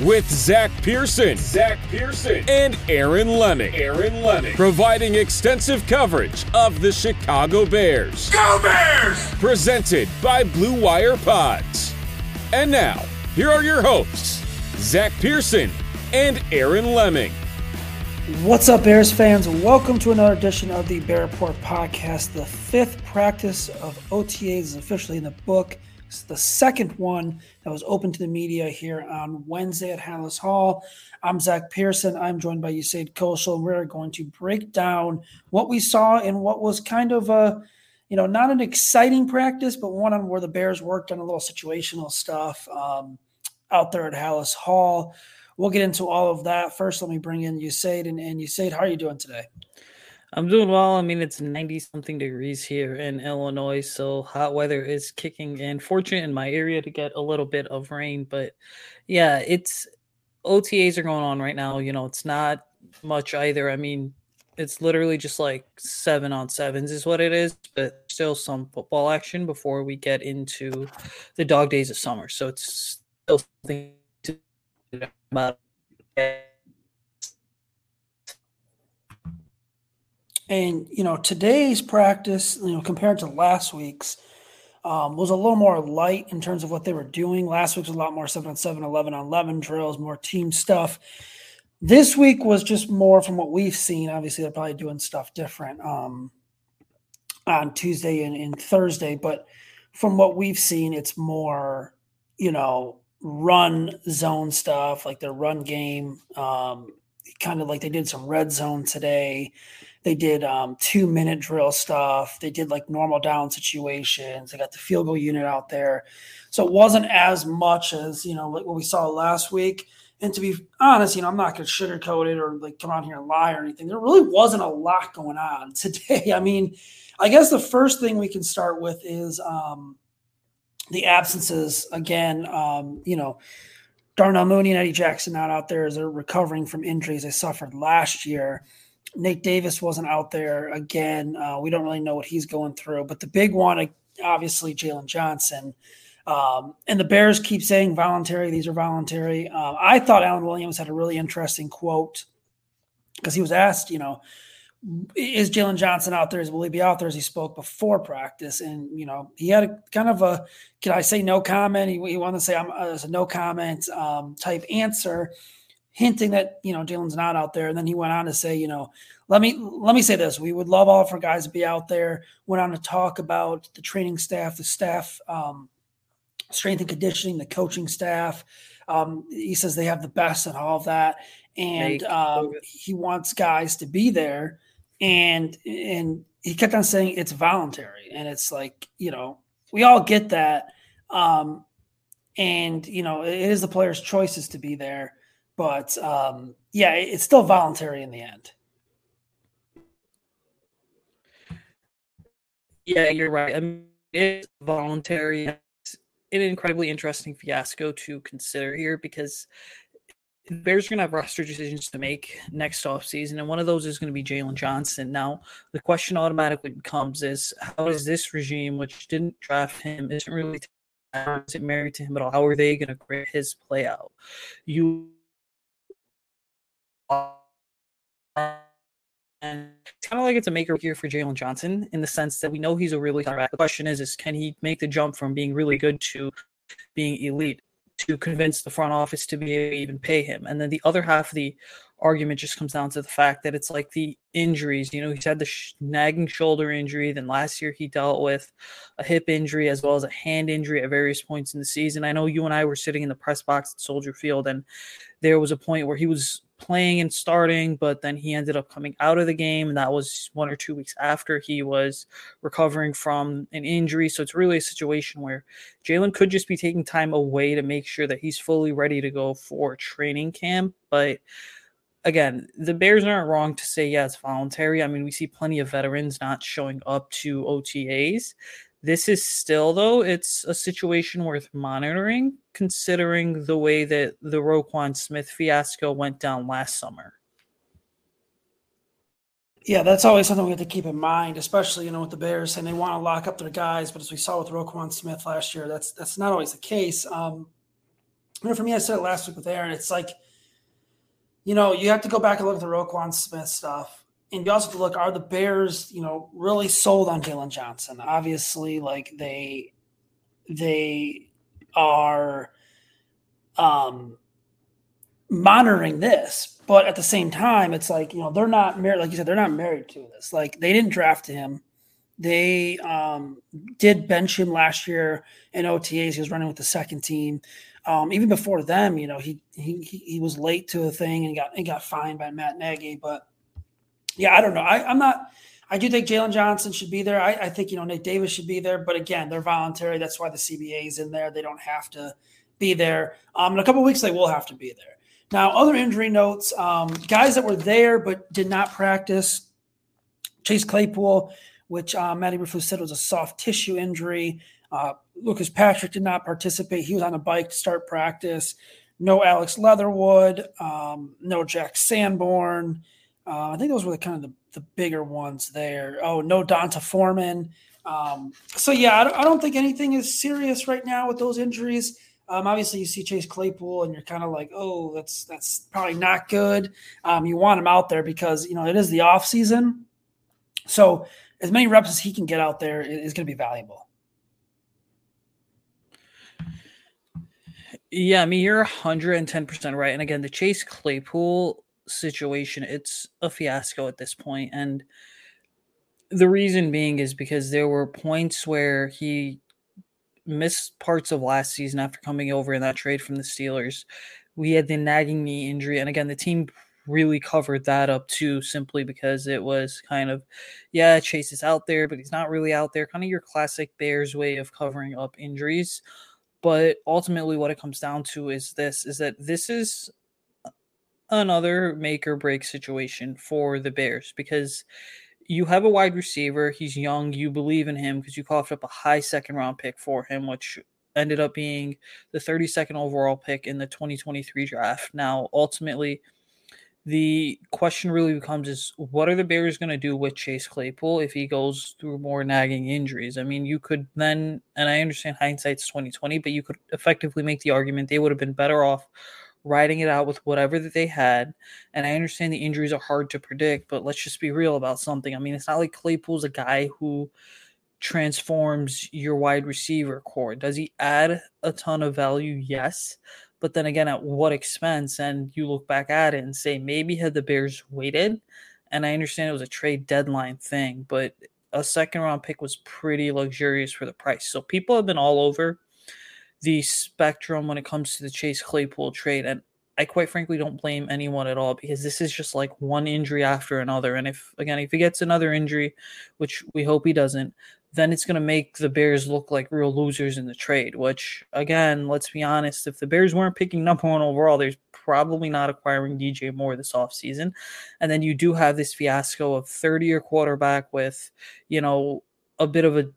with Zack Pearson, Zack Pearson, and Aaron Leming. Aaron Leming, providing extensive coverage of the Chicago Bears. Go Bears! Presented by Blue Wire Pods. And now, here are your hosts, Zack Pearson and Aaron Leming. What's up, Bears fans? Welcome to another edition of the Bear Report Podcast. The fifth practice of OTAs is officially in the book. It's the second one that was open to the media here on Wednesday at Halas Hall. I'm Zack Pearson. I'm joined by Usayd Koshal, and we're going to break down what we saw in what was kind of a, you know, not an exciting practice, but one on where the Bears worked on a little situational stuff um, out there at Halas Hall. We'll get into all of that. First, let me bring in Usayd. And, and Usaid, how are you doing today? I'm doing well. I mean, it's 90 something degrees here in Illinois, so hot weather is kicking in. Fortunate in my area to get a little bit of rain, but yeah, it's OTAs are going on right now. You know, it's not much either. I mean, it's literally just like seven on sevens is what it is, but still some football action before we get into the dog days of summer. So it's still something to about. And you know, today's practice, you know, compared to last week's, um, was a little more light in terms of what they were doing. Last week was a lot more 7 on 7, 11 on 11 drills, more team stuff. This week was just more from what we've seen. Obviously, they're probably doing stuff different um, on Tuesday and, and Thursday, but from what we've seen, it's more, you know, run zone stuff, like their run game, um, kind of like they did some red zone today. They did um, two minute drill stuff. They did like normal down situations. They got the field goal unit out there. So it wasn't as much as, you know, like what we saw last week. And to be honest, you know, I'm not going to sugarcoat it or like come out here and lie or anything. There really wasn't a lot going on today. I mean, I guess the first thing we can start with is um, the absences. Again, um, you know, Darnell Mooney and Eddie Jackson not out there as they're recovering from injuries they suffered last year. Nate Davis wasn't out there again. Uh, we don't really know what he's going through, but the big one, obviously, Jaylon Johnson. Um, and the Bears keep saying voluntary. These are voluntary. Um, I thought Alan Williams had a really interesting quote because he was asked, you know, is Jaylon Johnson out there? Will he be out there? As he spoke before practice, and you know, he had a kind of a, can I say no comment? He, he wanted to say I'm uh, a no comment um, type answer hinting that you know Jaylon's not out there. And then he went on to say, you know, let me let me say this: we would love all of our guys to be out there. Went on to talk about the training staff, the staff, um, strength and conditioning, the coaching staff. Um, he says they have the best and all of that, and um, he wants guys to be there. And and he kept on saying it's voluntary, and it's like you know we all get that. Um, and you know it is the players' choices to be there but um, yeah, it's still voluntary in the end. Yeah, you're right. I mean, it's voluntary. It's an incredibly interesting fiasco to consider here because the Bears are going to have roster decisions to make next offseason, and one of those is going to be Jaylon Johnson. Now, the question automatically becomes is how does this regime, which didn't draft him, isn't really married to him at all. How are they going to create his play out? You and it's kind of like it's a maker here for Jaylon Johnson in the sense that we know he's a really good. The question is, is can he make the jump from being really good to being elite to convince the front office to be able to even pay him? And then the other half of the argument just comes down to the fact that it's like the injuries. You know, he's had the sh- nagging shoulder injury. Then last year he dealt with a hip injury as well as a hand injury at various points in the season. I know you and I were sitting in the press box at Soldier Field, and there was a point where he was playing and starting, but then he ended up coming out of the game. And that was one or two weeks after he was recovering from an injury. So it's really a situation where Jaylon could just be taking time away to make sure that he's fully ready to go for training camp. But again, the Bears aren't wrong to say, yeah, it's voluntary. I mean, we see plenty of veterans not showing up to OTAs. This is still, though, it's a situation worth monitoring, considering the way that the Roquan Smith fiasco went down last summer. Yeah, that's always something we have to keep in mind, especially you know with the Bears and they want to lock up their guys, but as we saw with Roquan Smith last year, that's that's not always the case. Um, you know, for me, I said it last week with Aaron. It's like you know, you have to go back and look at the Roquan Smith stuff. And you also have to look, are the Bears, you know, really sold on Jaylon Johnson? Obviously, like they they are um monitoring this, but at the same time, it's like, you know, they're not married, like you said, they're not married to this. Like they didn't draft him. They um did bench him last year in OTAs. He was running with the second team. Um, even before them, you know, he, he he was late to a thing and got and got fined by Matt Nagy. But yeah, I don't know. I, I'm not. I do think Jaylon Johnson should be there. I, I, think you know Nate Davis should be there. But again, they're voluntary. That's why the CBA is in there. They don't have to be there. Um, in a couple weeks, they will have to be there. Now, other injury notes: um, guys that were there but did not practice. Chase Claypool, which uh, Matty Eberflus said was a soft tissue injury. Uh, Lucas Patrick did not participate. He was on a bike to start practice. No Alex Leatherwood. Um, no Jack Sanborn. Uh, I think those were the kind of the, the bigger ones there. Oh, no D'Onta Foreman. Um, so yeah, I don't, I don't, think anything is serious right now with those injuries. Um, obviously, you see Chase Claypool, and you're kind of like, oh, that's that's probably not good. Um, you want him out there because you know it is the off season, so as many reps as he can get out there is going to be valuable. Yeah, I mean you're 110% right. And again, the Chase Claypool situation, it's a fiasco at this point and the reason being is because there were points where he missed parts of last season after coming over in that trade from the Steelers. We had the nagging knee injury and again the team really covered that up too simply because it was kind of yeah, Chase is out there, but he's not really out there. Kind of your classic Bears way of covering up injuries. But ultimately, what it comes down to is this: is that this is another make or break situation for the Bears because you have a wide receiver. He's young. You believe in him because you coughed up a high second round pick for him, which ended up being the 32nd overall pick in the 2023 draft. Now, ultimately, the question really becomes is what are the Bears going to do with Chase Claypool if he goes through more nagging injuries? I mean, you could then, and I understand hindsight's twenty twenty, but you could effectively make the argument they would have been better off riding it out with whatever that they had. And I understand the injuries are hard to predict, but let's just be real about something. I mean, it's not like Claypool's a guy who transforms your wide receiver corps. Does he add a ton of value? Yes. But then again, at what expense? And you look back at it and say, maybe had the Bears waited, and I understand it was a trade deadline thing, but a second round pick was pretty luxurious for the price. So people have been all over the spectrum when it comes to the Chase Claypool trade. And I quite frankly don't blame anyone at all because this is just like one injury after another. And if, again, if he gets another injury, which we hope he doesn't, then it's going to make the Bears look like real losers in the trade. Which, again, let's be honest, if the Bears weren't picking number one overall, there's probably not acquiring DJ Moore this offseason. And then you do have this fiasco of 30 year quarterback with, you know, a bit of a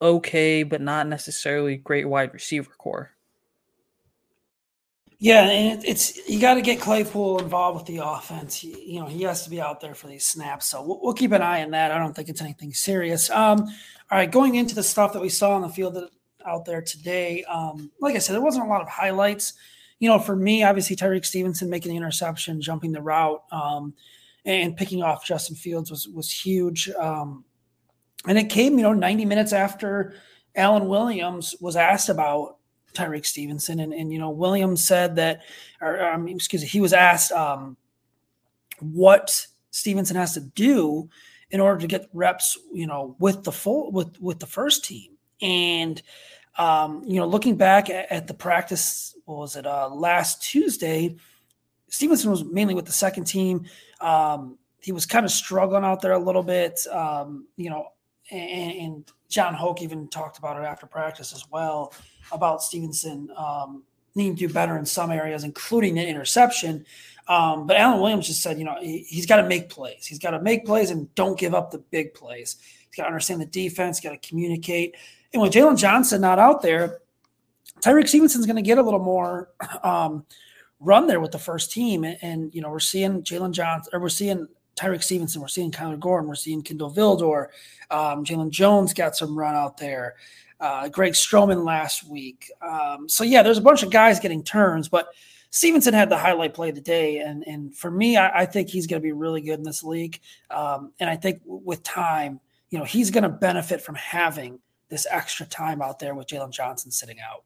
okay, but not necessarily great wide receiver corps. Yeah, and it's you got to get Claypool involved with the offense. He, you know, he has to be out there for these snaps. So we'll, we'll, keep an eye on that. I don't think it's anything serious. Um, all right, going into the stuff that we saw on the field that out there today. Um, like I said, there wasn't a lot of highlights. You know, for me, obviously Tyrique Stevenson making the interception, jumping the route, um, and picking off Justin Fields was was huge. Um, and it came, you know, 90 minutes after Alan Williams was asked about Tyrique Stevenson, and and you know Williams said that, or um, excuse me, he was asked um, what Stevenson has to do in order to get reps, you know, with the full with with the first team. And um, you know, looking back at, at the practice, what was it uh, last Tuesday? Stevenson was mainly with the second team. Um, he was kind of struggling out there a little bit. Um, you know, and, and, Jon Hoke even talked about it after practice as well about Stevenson um, needing to do better in some areas, including an interception. Um, but Alan Williams just said, you know, he, has got to make plays. He's got to make plays and don't give up the big plays. He's got to understand the defense, got to communicate. And with Jaylon Johnson not out there, Tyrique Stevenson's going to get a little more um, run there with the first team. And, and you know, we're seeing Jaylon Johnson, or we're seeing Tyrique Stevenson, we're seeing Kyler Gordon, we're seeing Kindle Vildor, um, Jaylon Jones got some run out there. Uh, Greg Stroman last week. Um, so yeah, there's a bunch of guys getting turns, but Stevenson had the highlight play of the day, and and for me, I, I think he's going to be really good in this league. Um, and I think with time, you know, he's going to benefit from having this extra time out there with Jaylon Johnson sitting out.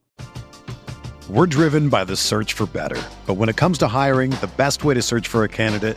We're driven by the search for better, but when it comes to hiring, the best way to search for a candidate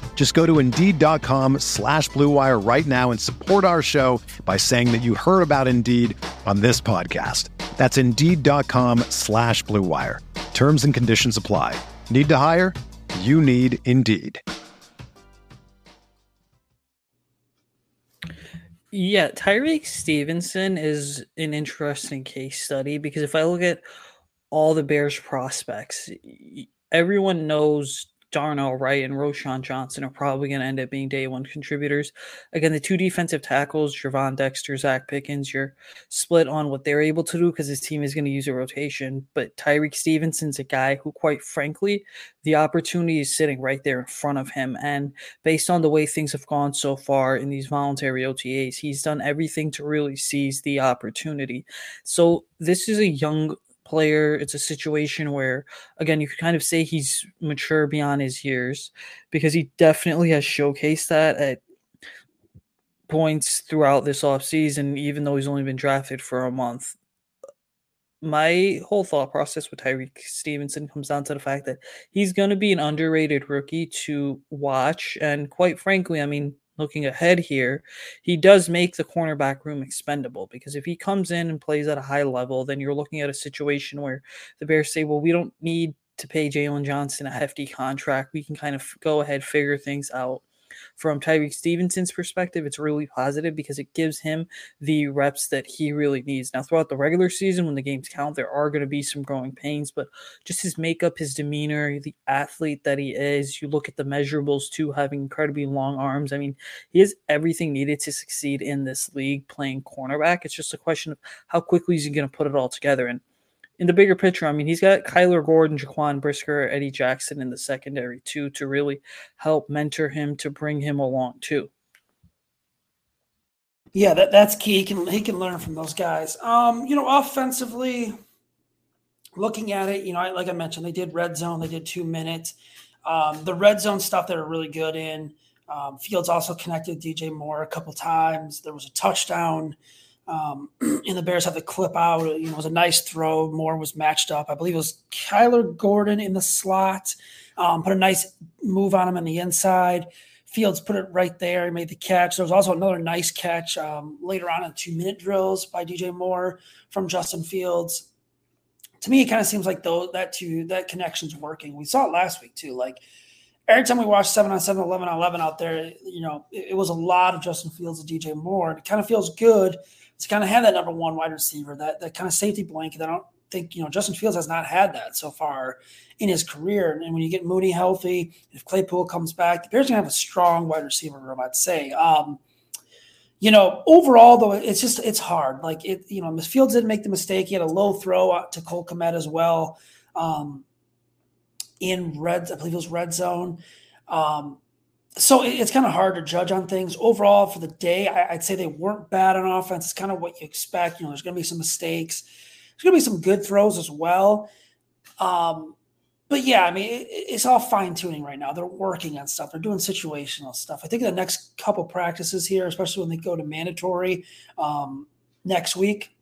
Just go to Indeed.com slash BlueWire right now and support our show by saying that you heard about Indeed on this podcast. That's Indeed.com slash BlueWire. Terms and conditions apply. Need to hire? You need Indeed. Yeah, Tyrique Stevenson is an interesting case study because if I look at all the Bears prospects, everyone knows Darnell Wright and Roschon Johnson are probably going to end up being day one contributors. Again, the two defensive tackles, Gervon Dexter, Zacch Pickens, you're split on what they're able to do because his team is going to use a rotation. But Tyrique Stevenson's a guy who, quite frankly, the opportunity is sitting right there in front of him. And based on the way things have gone so far in these voluntary OTAs, he's done everything to really seize the opportunity. So this is a young player. It's a situation where, again, you could kind of say he's mature beyond his years because he definitely has showcased that at points throughout this offseason, even though he's only been drafted for a month. My whole thought process with Tyrique Stevenson comes down to the fact that he's going to be an underrated rookie to watch. And quite frankly, I mean, looking ahead here, he does make the cornerback room expendable because if he comes in and plays at a high level, then you're looking at a situation where the Bears say, well, we don't need to pay Jaylon Johnson a hefty contract. We can kind of go ahead, figure things out from Tyrique Stevenson's perspective, it's really positive because it gives him the reps that he really needs. Now, throughout the regular season, when the games count, there are going to be some growing pains, but just his makeup, his demeanor, the athlete that he is, you look at the measurables too, having incredibly long arms. I mean, he has everything needed to succeed in this league playing cornerback. It's just a question of how quickly is he going to put it all together. And in the bigger picture, I mean, he's got Kyler Gordon, Jaquan Brisker, Eddie Jackson in the secondary too to really help mentor him to bring him along too. Yeah, that, that's key. He can he can learn from those guys. Um, you know, offensively, looking at it, you know, like I mentioned, they did red zone, they did two minutes. Um, the red zone stuff they're really good in. Um, Fields also connected DJ Moore a couple times. There was a touchdown. Um, and the Bears had the clip out. You know, it was a nice throw. Moore was matched up. I believe it was Kyler Gordon in the slot. Um, put a nice move on him on the inside. Fields put it right there. He made the catch. There was also another nice catch um, later on in two minute drills by DJ Moore from Justin Fields. To me, it kind of seems like though that two that connection's working. We saw it last week too. Like every time we watched seven on seven, 11 on 11 out there, you know, it, it was a lot of Justin Fields and DJ Moore. and It kind of feels good to kind of have that number one wide receiver, that that kind of safety blanket. I don't think you know Justin Fields has not had that so far in his career. And when you get Mooney healthy, if Claypool comes back, the Bears gonna have a strong wide receiver room, I'd say. Um, you know, overall though, it's just it's hard. Like it, you know, Fields didn't make the mistake. He had a low throw to Cole Kmet as well. Um, in red, I believe it was red zone. Um, so it's kind of hard to judge on things overall for the day. I, would say they weren't bad on offense. It's kind of what you expect. You know, there's going to be some mistakes. There's going to be some good throws as well. Um, but yeah, I mean, it, it's all fine tuning right now. They're working on stuff. They're doing situational stuff. I think the next couple practices here, especially when they go to mandatory um, next week,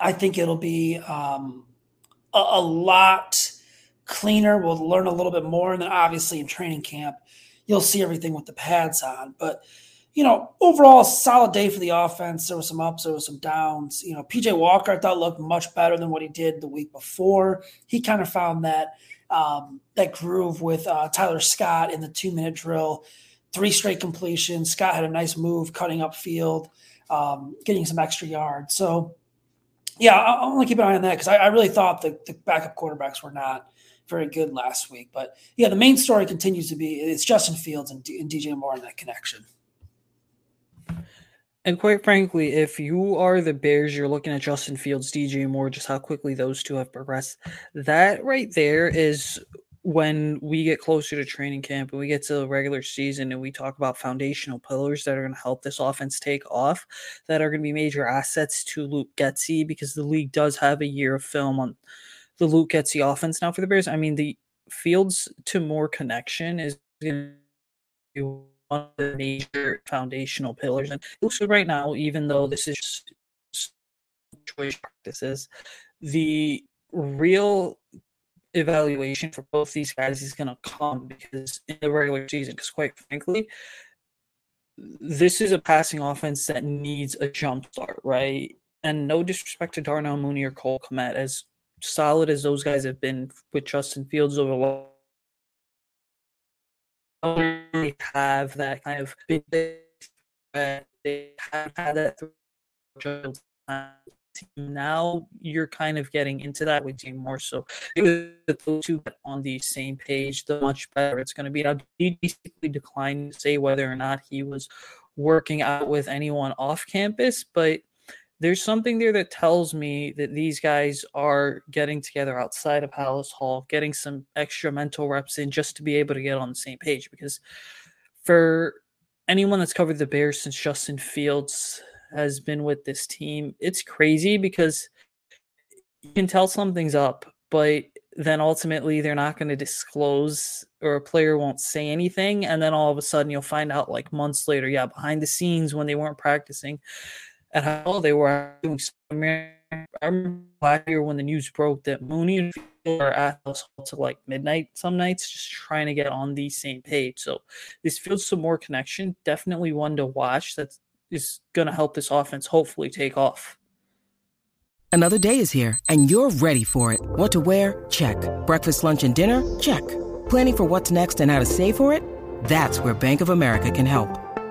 I think it'll be um, a, a lot cleaner. We'll learn a little bit more, and then obviously in training camp, you'll see everything with the pads on. But you know, overall, solid day for the offense. There were some ups, there were some downs. You know, PJ Walker, I thought looked much better than what he did the week before. He kind of found that um, that groove with uh, Tyler Scott in the two minute drill. Three straight completions. Scott had a nice move, cutting up field, um, getting some extra yards. So, yeah, I, am going to keep an eye on that because I, I, really thought the, the backup quarterbacks were not very good last week. But yeah, the main story continues to be it's Justin Fields and, D- and DJ Moore in that connection. And quite frankly, if you are the Bears, you're looking at Justin Fields, DJ Moore, just how quickly those two have progressed. That right there is when we get closer to training camp and we get to the regular season and we talk about foundational pillars that are going to help this offense take off, that are going to be major assets to Luke Getsy because the league does have a year of film on the Luke the offense now for the Bears. I mean, the Fields to Moore connection is going to be one of the major foundational pillars. And also right now, even though this is choice practices, the real evaluation for both these guys is going to come because in the regular season, because quite frankly, this is a passing offense that needs a jump start, right? And no disrespect to Darnell Mooney or Cole Kmet, as solid as those guys have been with Justin Fields over really have that kind of big they have had that now you're kind of getting into that with Team more so the two on the same page the much better it's going to be. Now he basically declined to say whether or not he was working out with anyone off campus? But there's something there that tells me that these guys are getting together outside of Halas Hall, getting some extra mental reps in just to be able to get on the same page. Because for anyone that's covered the Bears since Justin Fields has been with this team, it's crazy because you can tell something's up, but then ultimately they're not going to disclose or a player won't say anything. And then all of a sudden you'll find out like months later, yeah, behind the scenes when they weren't practicing at how they were doing. I remember last year when the news broke that Mooney and are at us to like midnight some nights, just trying to get on the same page. So this feels some more connection. Definitely one to watch. That is going to help this offense hopefully take off. Another day is here, and you're ready for it. What to wear? Check. Breakfast, lunch, and dinner? Check. Planning for what's next and how to save for it? That's where Bank of America can help.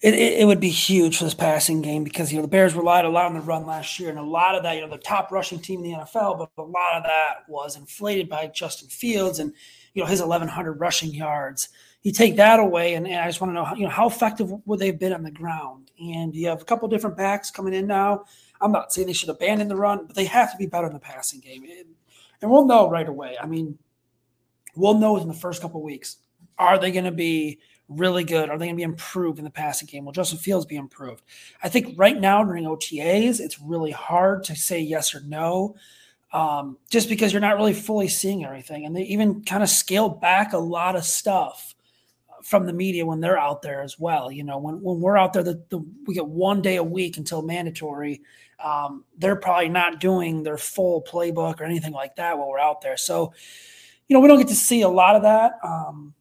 it, it, it, would be huge for this passing game because you know the Bears relied a lot on the run last year, and a lot of that, you know, the top rushing team in the NFL, but a lot of that was inflated by Justin Fields and you know his 1,100 rushing yards. You take that away, and, and I just want to know, how, you know, how effective would they have been on the ground? And you have a couple different backs coming in now. I'm not saying they should abandon the run, but they have to be better in the passing game, and, and we'll know right away. I mean, we'll know in the first couple weeks. Are they going to be really good? Are they going to be improved in the passing game? Will Justin Fields be improved? I think right now during OTAs, it's really hard to say yes or no. um, just because you're not really fully seeing everything. And they even kind of scale back a lot of stuff from the media when they're out there as well. You know, when, when we're out there, the, the we get one day a week until mandatory. Um, they're probably not doing their full playbook or anything like that while we're out there. So, you know, we don't get to see a lot of that. Um,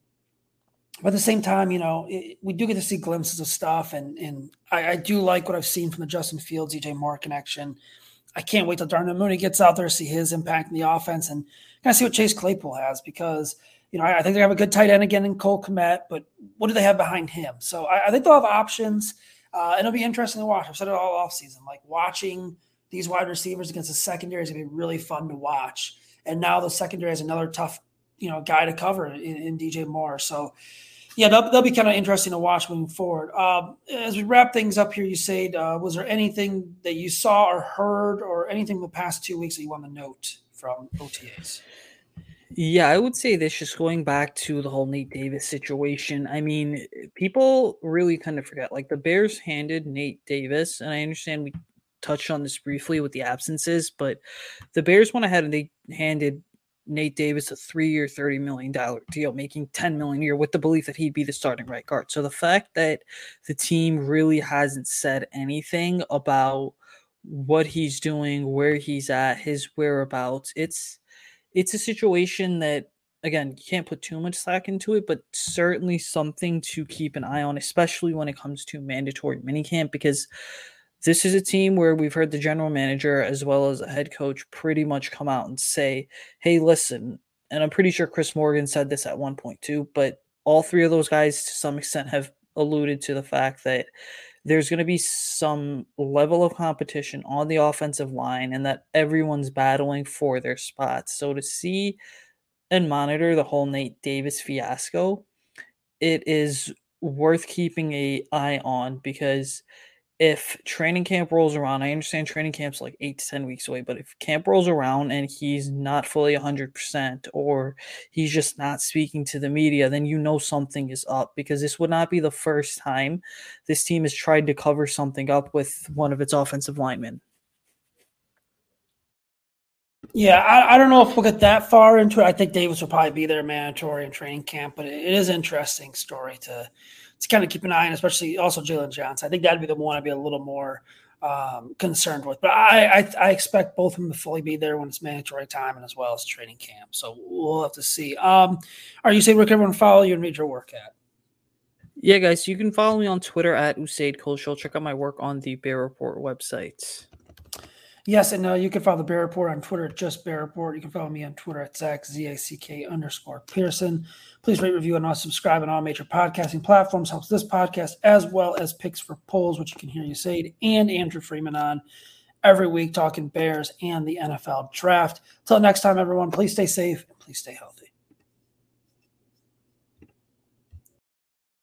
but at the same time, you know, it, we do get to see glimpses of stuff, and and I, I, do like what I've seen from the Justin Fields, DJ Moore connection. I can't wait till Darnell Mooney gets out there to see his impact in the offense and kind of see what Chase Claypool has because you know I, I think they have a good tight end again in Cole Kmet, but what do they have behind him? So I, I think they'll have options, uh, and it'll be interesting to watch. I've said it all off season, like watching these wide receivers against the secondary is gonna be really fun to watch. And now the secondary is another tough, you know, guy to cover in, in DJ Moore. So yeah, that'll, that'll be kind of interesting to watch moving forward. Um, as we wrap things up here, Usayd, uh, was there anything that you saw or heard or anything in the past two weeks that you want to note from OTAs? Yeah, I would say this just going back to the whole Nate Davis situation. I mean, people really kind of forget like the Bears handed Nate Davis, and I understand we touched on this briefly with the absences, but the Bears went ahead and they handed Nate Davis a three-year, thirty million dollar deal, making ten million a year, with the belief that he'd be the starting right guard. So the fact that the team really hasn't said anything about what he's doing, where he's at, his whereabouts, it's it's a situation that again you can't put too much slack into it, but certainly something to keep an eye on, especially when it comes to mandatory minicamp, because this is a team where we've heard the general manager as well as head coach pretty much come out and say, hey, listen, and I'm pretty sure Chris Morgan said this at one point too, but all three of those guys to some extent have alluded to the fact that there's going to be some level of competition on the offensive line and that everyone's battling for their spots. So to see and monitor the whole Nate Davis fiasco, it is worth keeping a eye on because if training camp rolls around, I understand training camp's like eight to 10 weeks away, but if camp rolls around and he's not fully 100% or he's just not speaking to the media, then you know something is up because this would not be the first time this team has tried to cover something up with one of its offensive linemen. Yeah, I, I don't know if we'll get that far into it. I think Davis will probably be there mandatory in training camp, but it, it is an interesting story to to kind of keep an eye on, especially also Jaylon Johnson. I think that'd be the one I'd be a little more um, concerned with. But I, I, I expect both of them to fully be there when it's mandatory time and as well as training camp. So we'll have to see. Um, are you saying where can everyone follow you and read your work at? Yeah, guys, you can follow me on Twitter at Usayd Koshal. Check out my work on the Bear Report website. Yes, and uh, you can follow the Bear Report on Twitter at just Bear Report. You can follow me on Twitter at Zack Z A C K underscore Pearson. Please rate, review, and subscribe on all major podcasting platforms. Helps this podcast as well as picks for polls, which you can hear you Usayd and Andrew Freeman on every week talking Bears and the NFL draft. Until next time, everyone, please stay safe and please stay healthy.